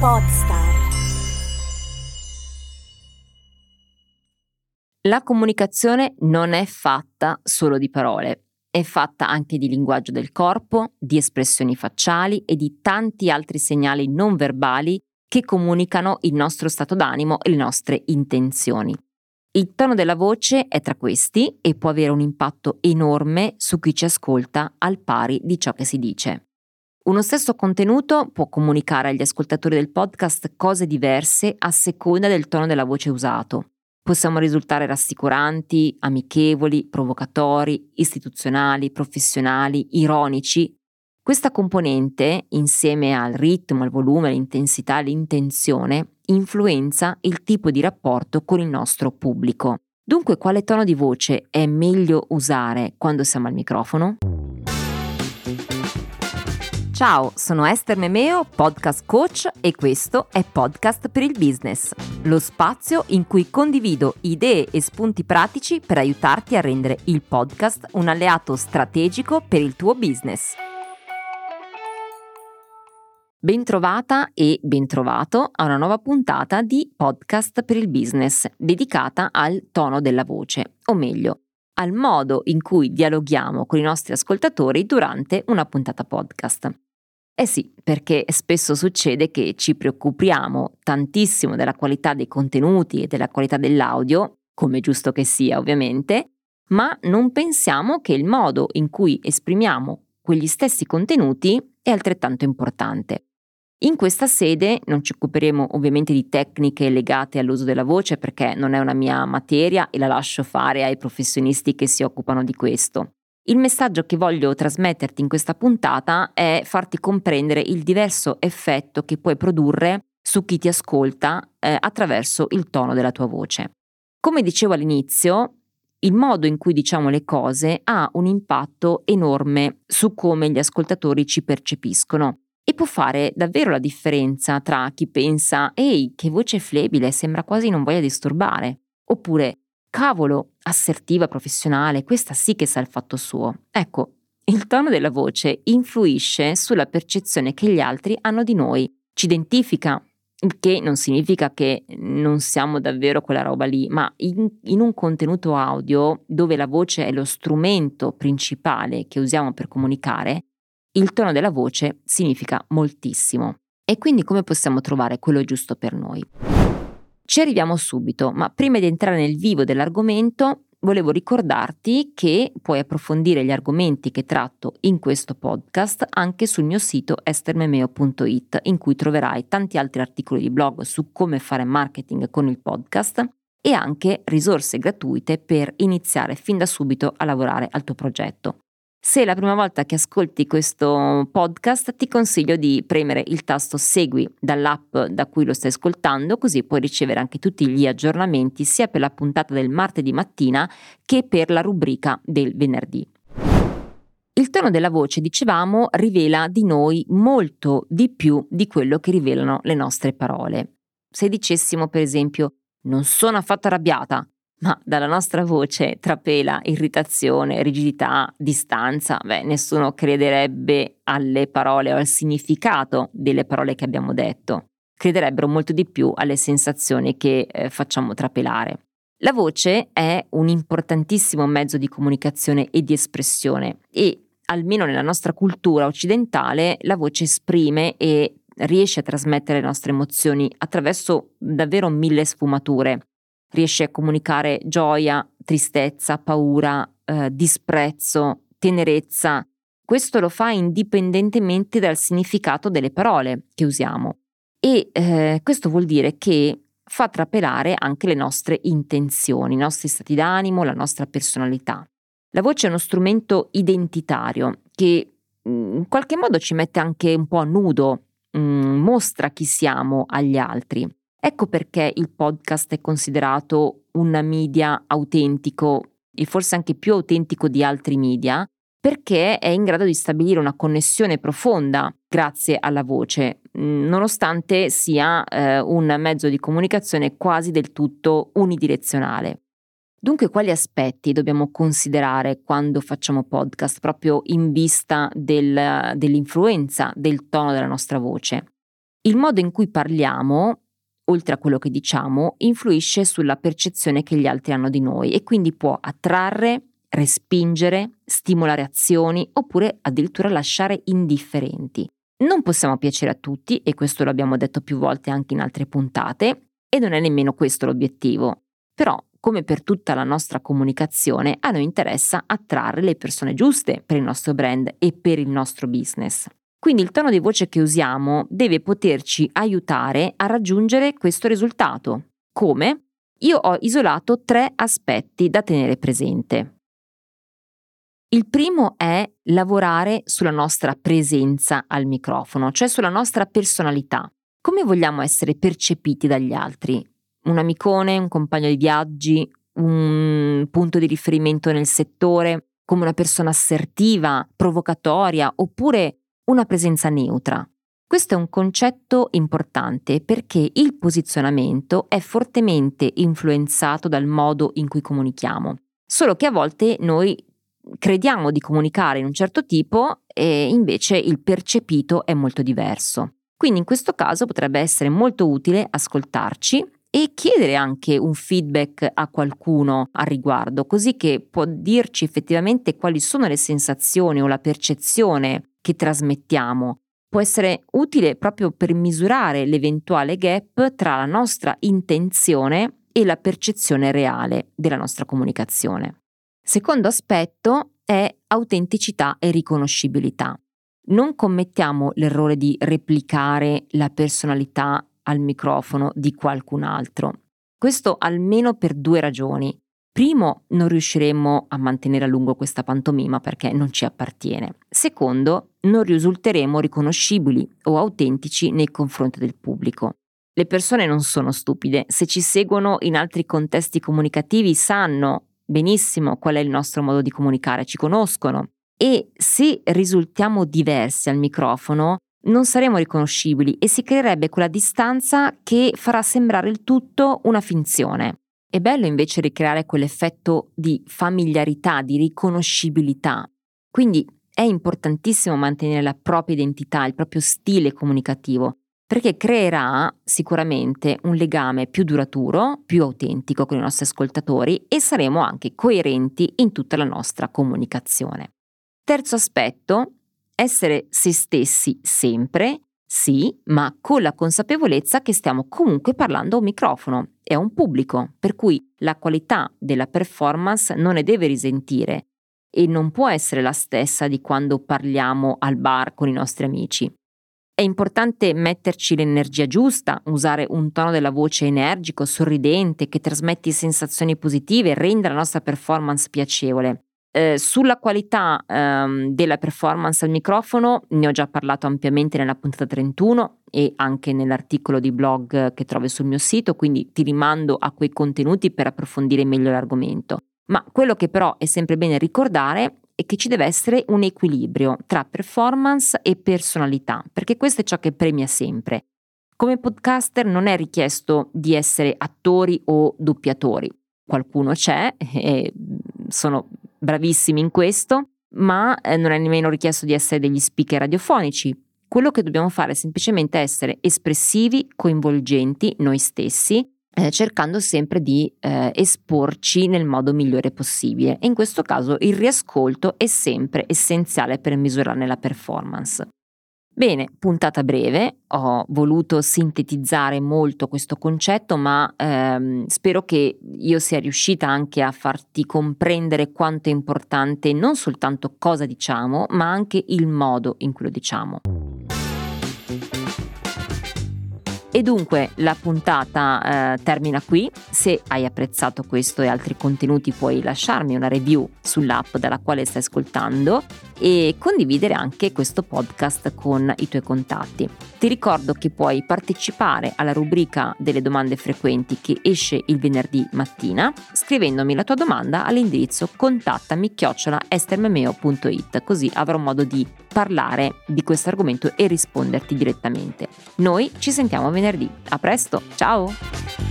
Podstar. La comunicazione non è fatta solo di parole, è fatta anche di linguaggio del corpo, di espressioni facciali e di tanti altri segnali non verbali che comunicano il nostro stato d'animo e le nostre intenzioni. Il tono della voce è tra questi e può avere un impatto enorme su chi ci ascolta al pari di ciò che si dice. Uno stesso contenuto può comunicare agli ascoltatori del podcast cose diverse a seconda del tono della voce usato. Possiamo risultare rassicuranti, amichevoli, provocatori, istituzionali, professionali, ironici. Questa componente, insieme al ritmo, al volume, all'intensità, all'intenzione, influenza il tipo di rapporto con il nostro pubblico. Dunque, quale tono di voce è meglio usare quando siamo al microfono? Ciao, sono Esther Memeo, podcast coach e questo è Podcast per il Business, lo spazio in cui condivido idee e spunti pratici per aiutarti a rendere il podcast un alleato strategico per il tuo business. Bentrovata e bentrovato a una nuova puntata di Podcast per il Business dedicata al tono della voce, o meglio, al modo in cui dialoghiamo con i nostri ascoltatori durante una puntata podcast. Eh sì, perché spesso succede che ci preoccupiamo tantissimo della qualità dei contenuti e della qualità dell'audio, come giusto che sia ovviamente, ma non pensiamo che il modo in cui esprimiamo quegli stessi contenuti è altrettanto importante. In questa sede non ci occuperemo ovviamente di tecniche legate all'uso della voce perché non è una mia materia e la lascio fare ai professionisti che si occupano di questo. Il messaggio che voglio trasmetterti in questa puntata è farti comprendere il diverso effetto che puoi produrre su chi ti ascolta eh, attraverso il tono della tua voce. Come dicevo all'inizio, il modo in cui diciamo le cose ha un impatto enorme su come gli ascoltatori ci percepiscono e può fare davvero la differenza tra chi pensa ehi che voce flebile sembra quasi non voglia disturbare oppure cavolo assertiva professionale questa sì che sa il fatto suo ecco il tono della voce influisce sulla percezione che gli altri hanno di noi ci identifica il che non significa che non siamo davvero quella roba lì, ma in, in, un contenuto audio dove la voce è lo strumento principale che usiamo per comunicare, il tono della voce significa moltissimo. E quindi come possiamo trovare quello giusto per noi? Ci arriviamo subito, ma prima di entrare nel vivo dell'argomento volevo ricordarti che puoi approfondire gli argomenti che tratto in questo podcast anche sul mio sito estermemeo.it in cui troverai tanti altri articoli di blog su come fare marketing con il podcast e anche risorse gratuite per iniziare fin da subito a lavorare al tuo progetto. Se è la prima volta che ascolti questo podcast, ti consiglio di premere il tasto Segui dall'app da cui lo stai ascoltando, così puoi ricevere anche tutti gli aggiornamenti sia per la puntata del martedì mattina che per la rubrica del venerdì. Il tono della voce, dicevamo, rivela di noi molto di più di quello che rivelano le nostre parole. Se dicessimo, per esempio, non sono affatto arrabbiata, ma dalla nostra voce trapela irritazione, rigidità, distanza, beh, nessuno crederebbe alle parole o al significato delle parole che abbiamo detto. Crederebbero molto di più alle sensazioni che eh, facciamo trapelare. La voce è un importantissimo mezzo di comunicazione e di espressione e almeno nella nostra cultura occidentale la voce esprime e riesce a trasmettere le nostre emozioni attraverso davvero mille sfumature riesce a comunicare gioia, tristezza, paura, eh, disprezzo, tenerezza. Questo lo fa indipendentemente dal significato delle parole che usiamo. E eh, questo vuol dire che fa trapelare anche le nostre intenzioni, i nostri stati d'animo, la nostra personalità. La voce è uno strumento identitario che mm, in qualche modo ci mette anche un po' a nudo, mh, mm, mostra chi siamo agli altri. Ecco perché il podcast è considerato un media autentico e forse anche più autentico di altri media, perché è in grado di stabilire una connessione profonda grazie alla voce, nonostante sia eh, un mezzo di comunicazione quasi del tutto unidirezionale. Dunque, quali aspetti dobbiamo considerare quando facciamo podcast, proprio in vista del, dell'influenza del tono della nostra voce? Il modo in cui parliamo, oltre a quello che diciamo, influisce sulla percezione che gli altri hanno di noi e quindi può attrarre, respingere, stimolare azioni oppure addirittura lasciare indifferenti. Non possiamo piacere a tutti e questo lo abbiamo detto più volte anche in altre puntate e non è nemmeno questo l'obiettivo. Però, come per tutta la nostra comunicazione, a noi interessa attrarre le persone giuste per il nostro brand e per il nostro business. Quindi il tono di voce che usiamo deve poterci aiutare a raggiungere questo risultato. Come? Io ho isolato tre aspetti da tenere presente. Il primo è lavorare sulla nostra presenza al microfono, cioè sulla nostra personalità. Come vogliamo essere percepiti dagli altri? Un amicone, un compagno di viaggi, un punto di riferimento nel settore, come una persona assertiva, provocatoria oppure una presenza neutra. Questo è un concetto importante perché il posizionamento è fortemente influenzato dal modo in cui comunichiamo. Solo che a volte noi crediamo di comunicare in un certo tipo e invece il percepito è molto diverso. Quindi in questo caso potrebbe essere molto utile ascoltarci e chiedere anche un feedback a qualcuno al riguardo, così che può dirci effettivamente quali sono le sensazioni o la percezione che trasmettiamo. Può essere utile proprio per misurare l'eventuale gap tra la nostra intenzione e la percezione reale della nostra comunicazione. Secondo aspetto è autenticità e riconoscibilità. Non commettiamo l'errore di replicare la personalità al microfono di qualcun altro. Questo almeno per due ragioni. Primo, non riusciremo a mantenere a lungo questa pantomima perché non ci appartiene. Secondo, non risulteremo riconoscibili o autentici nei confronti del pubblico. Le persone non sono stupide, se ci seguono in altri contesti comunicativi sanno benissimo qual è il nostro modo di comunicare, ci conoscono e se risultiamo diversi al microfono non saremo riconoscibili e si creerebbe quella distanza che farà sembrare il tutto una finzione. È bello invece ricreare quell'effetto di familiarità, di riconoscibilità. Quindi è importantissimo mantenere la propria identità, il proprio stile comunicativo, perché creerà sicuramente un legame più duraturo, più autentico con i nostri ascoltatori e saremo anche coerenti in tutta la nostra comunicazione. Terzo aspetto, essere se stessi sempre, sì, ma con la consapevolezza che stiamo comunque parlando a un microfono e a un pubblico, per cui la qualità della performance non ne deve risentire e non può essere la stessa di quando parliamo al bar con i nostri amici. È importante metterci l'energia giusta, usare un tono della voce energico, sorridente, che trasmetti sensazioni positive e renda la nostra performance piacevole. Eh, sulla qualità ehm, della performance al microfono ne ho già parlato ampiamente nella puntata 31 e anche nell'articolo di blog che trovi sul mio sito, quindi ti rimando a quei contenuti per approfondire meglio l'argomento. Ma quello che però è sempre bene ricordare è che ci deve essere un equilibrio tra performance e personalità, perché questo è ciò che premia sempre. Come podcaster non è richiesto di essere attori o doppiatori. Qualcuno c'è e sono bravissimi in questo, ma eh, non è nemmeno richiesto di essere degli speaker radiofonici. Quello che dobbiamo fare è semplicemente essere espressivi, coinvolgenti noi stessi eh, cercando sempre di eh, esporci nel modo migliore possibile e in questo caso il riascolto è sempre essenziale per misurarne la performance. Bene, puntata breve, ho voluto sintetizzare molto questo concetto, ma ehm, spero che io sia riuscita anche a farti comprendere quanto è importante non soltanto cosa diciamo, ma anche il modo in cui lo diciamo. E dunque la puntata eh, termina qui. Se hai apprezzato questo e altri contenuti puoi lasciarmi una review sull'app dalla quale stai ascoltando e condividere anche questo podcast con i tuoi contatti. Ti ricordo che puoi partecipare alla rubrica delle domande frequenti che esce il venerdì mattina scrivendomi la tua domanda all'indirizzo contattami chiocciola estermemeo.it così avrò modo di parlare di questo argomento e risponderti direttamente. Noi ci sentiamo venerdì. A presto, ciao!